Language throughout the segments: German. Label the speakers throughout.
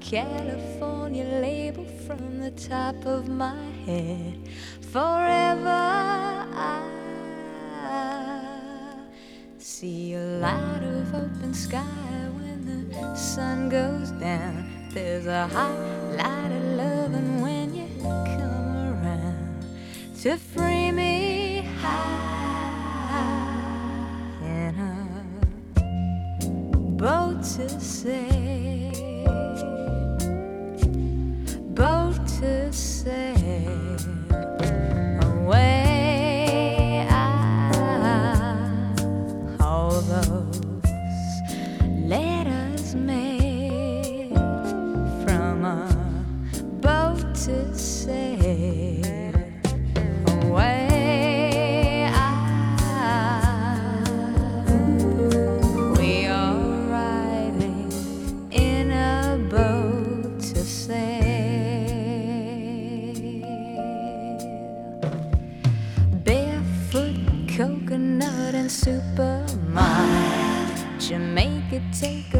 Speaker 1: California label from the top of my head forever. See a lot of open sky when the sun goes down. There's a hot light of loving when you come around to free me high in a boat to sail. take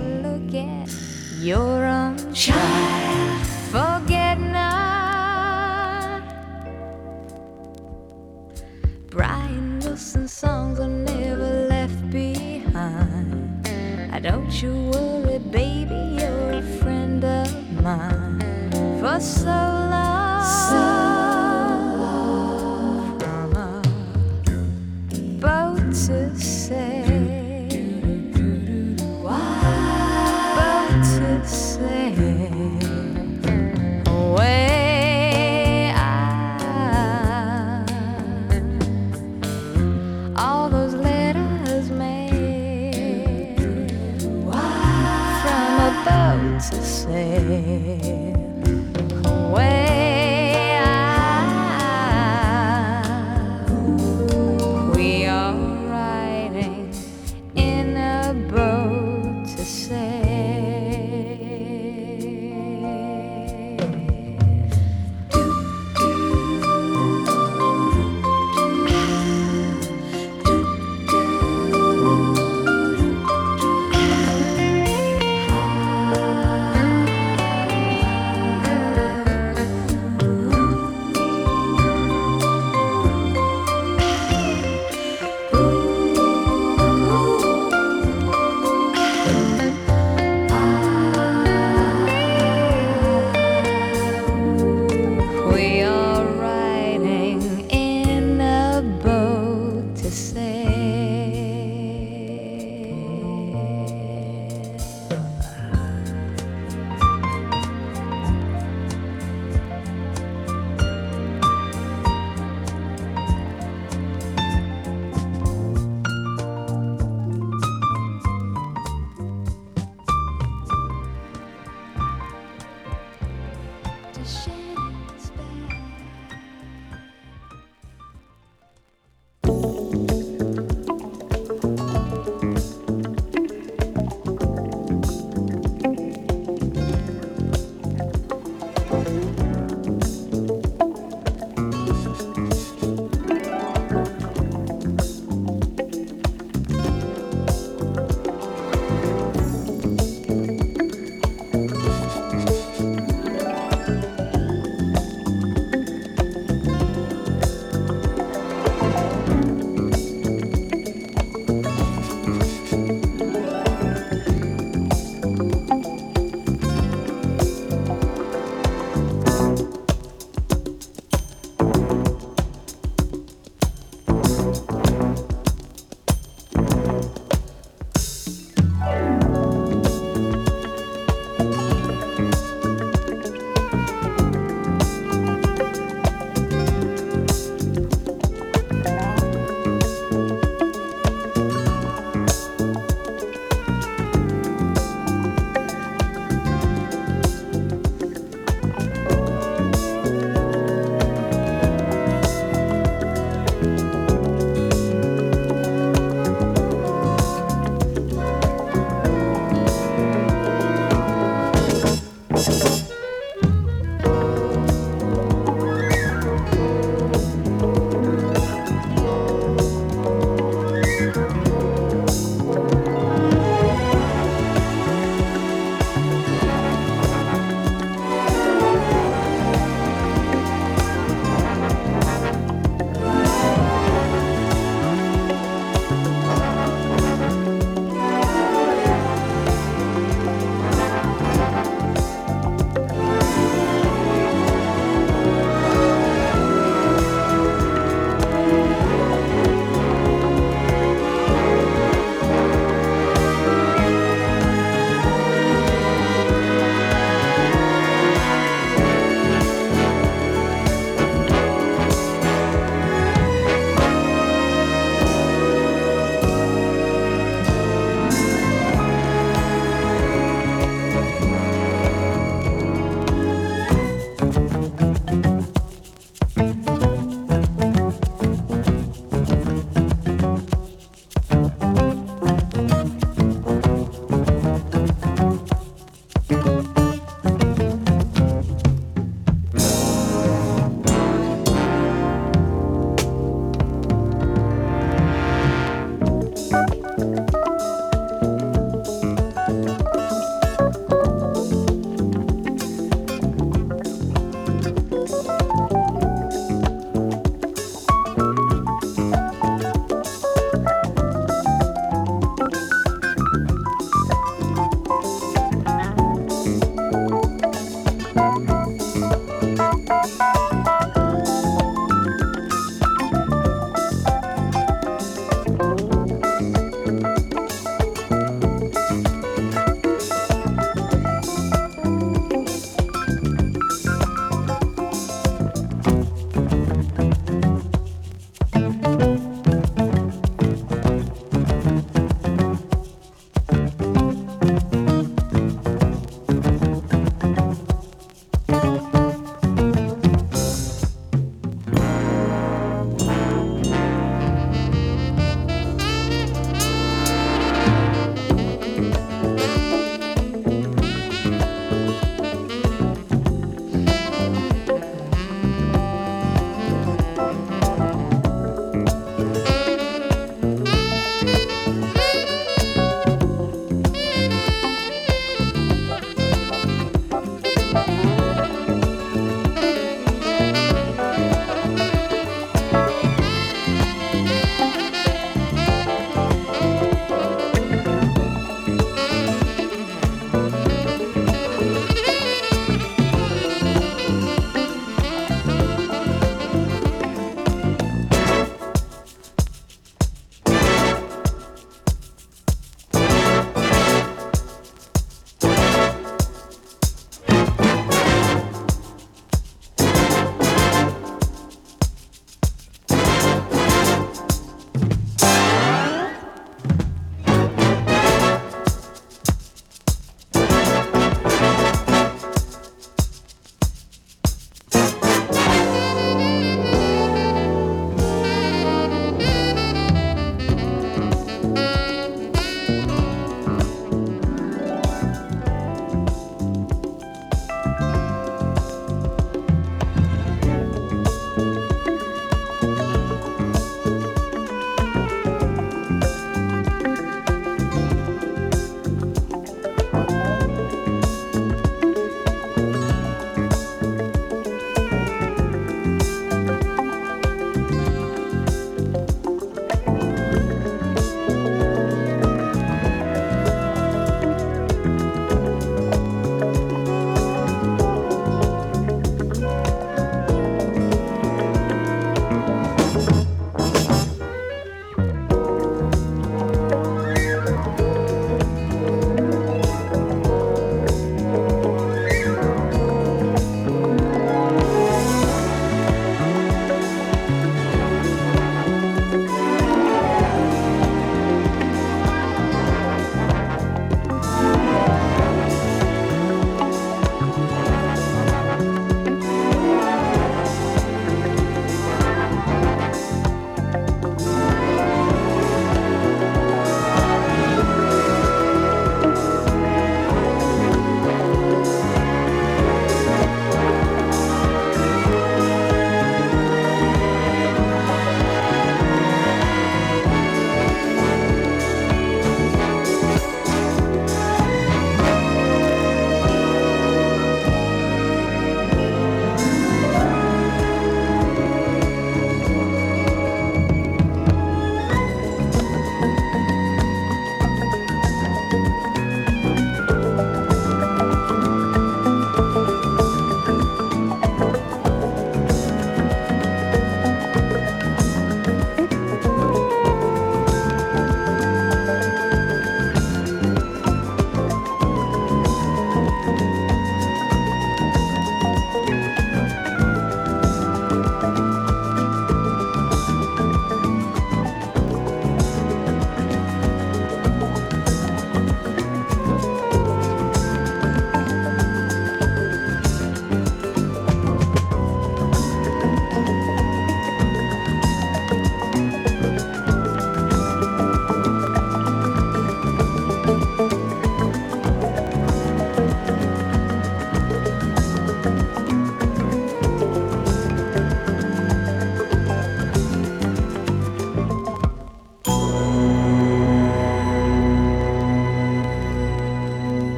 Speaker 1: away.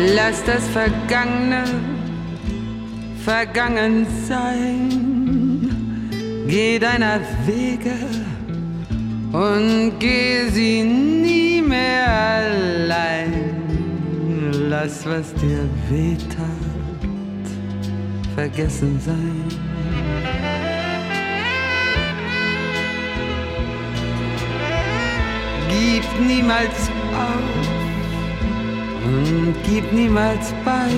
Speaker 2: Lass das Vergangene vergangen sein. Geh deiner Wege und geh sie nie mehr allein. Lass, was dir wehtat, vergessen sein. Gib niemals auf und gib niemals bei.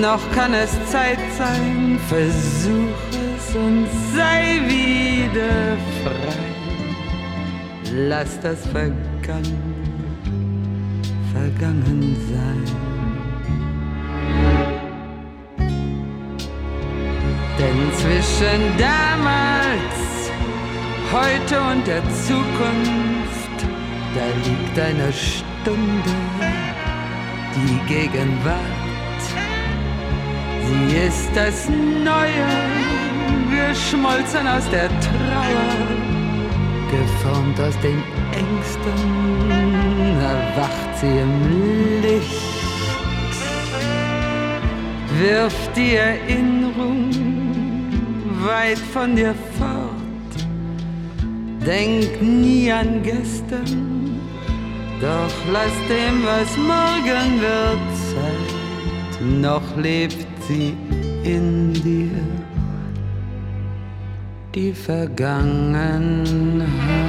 Speaker 2: Noch kann es Zeit sein, versuch es und sei wieder frei. Lass das Vergangen, vergangen sein. Denn zwischen damals, heute und der Zukunft, da liegt eine Stunde, die Gegenwart. Sie ist das Neue, geschmolzen aus der Trauer, geformt aus den Ängsten, erwacht sie im Licht, wirft die Erinnerung weit von dir fort, denk nie an gestern, doch lass dem, was morgen wird, Zeit, noch lebt sie in dir die Vergangenheit.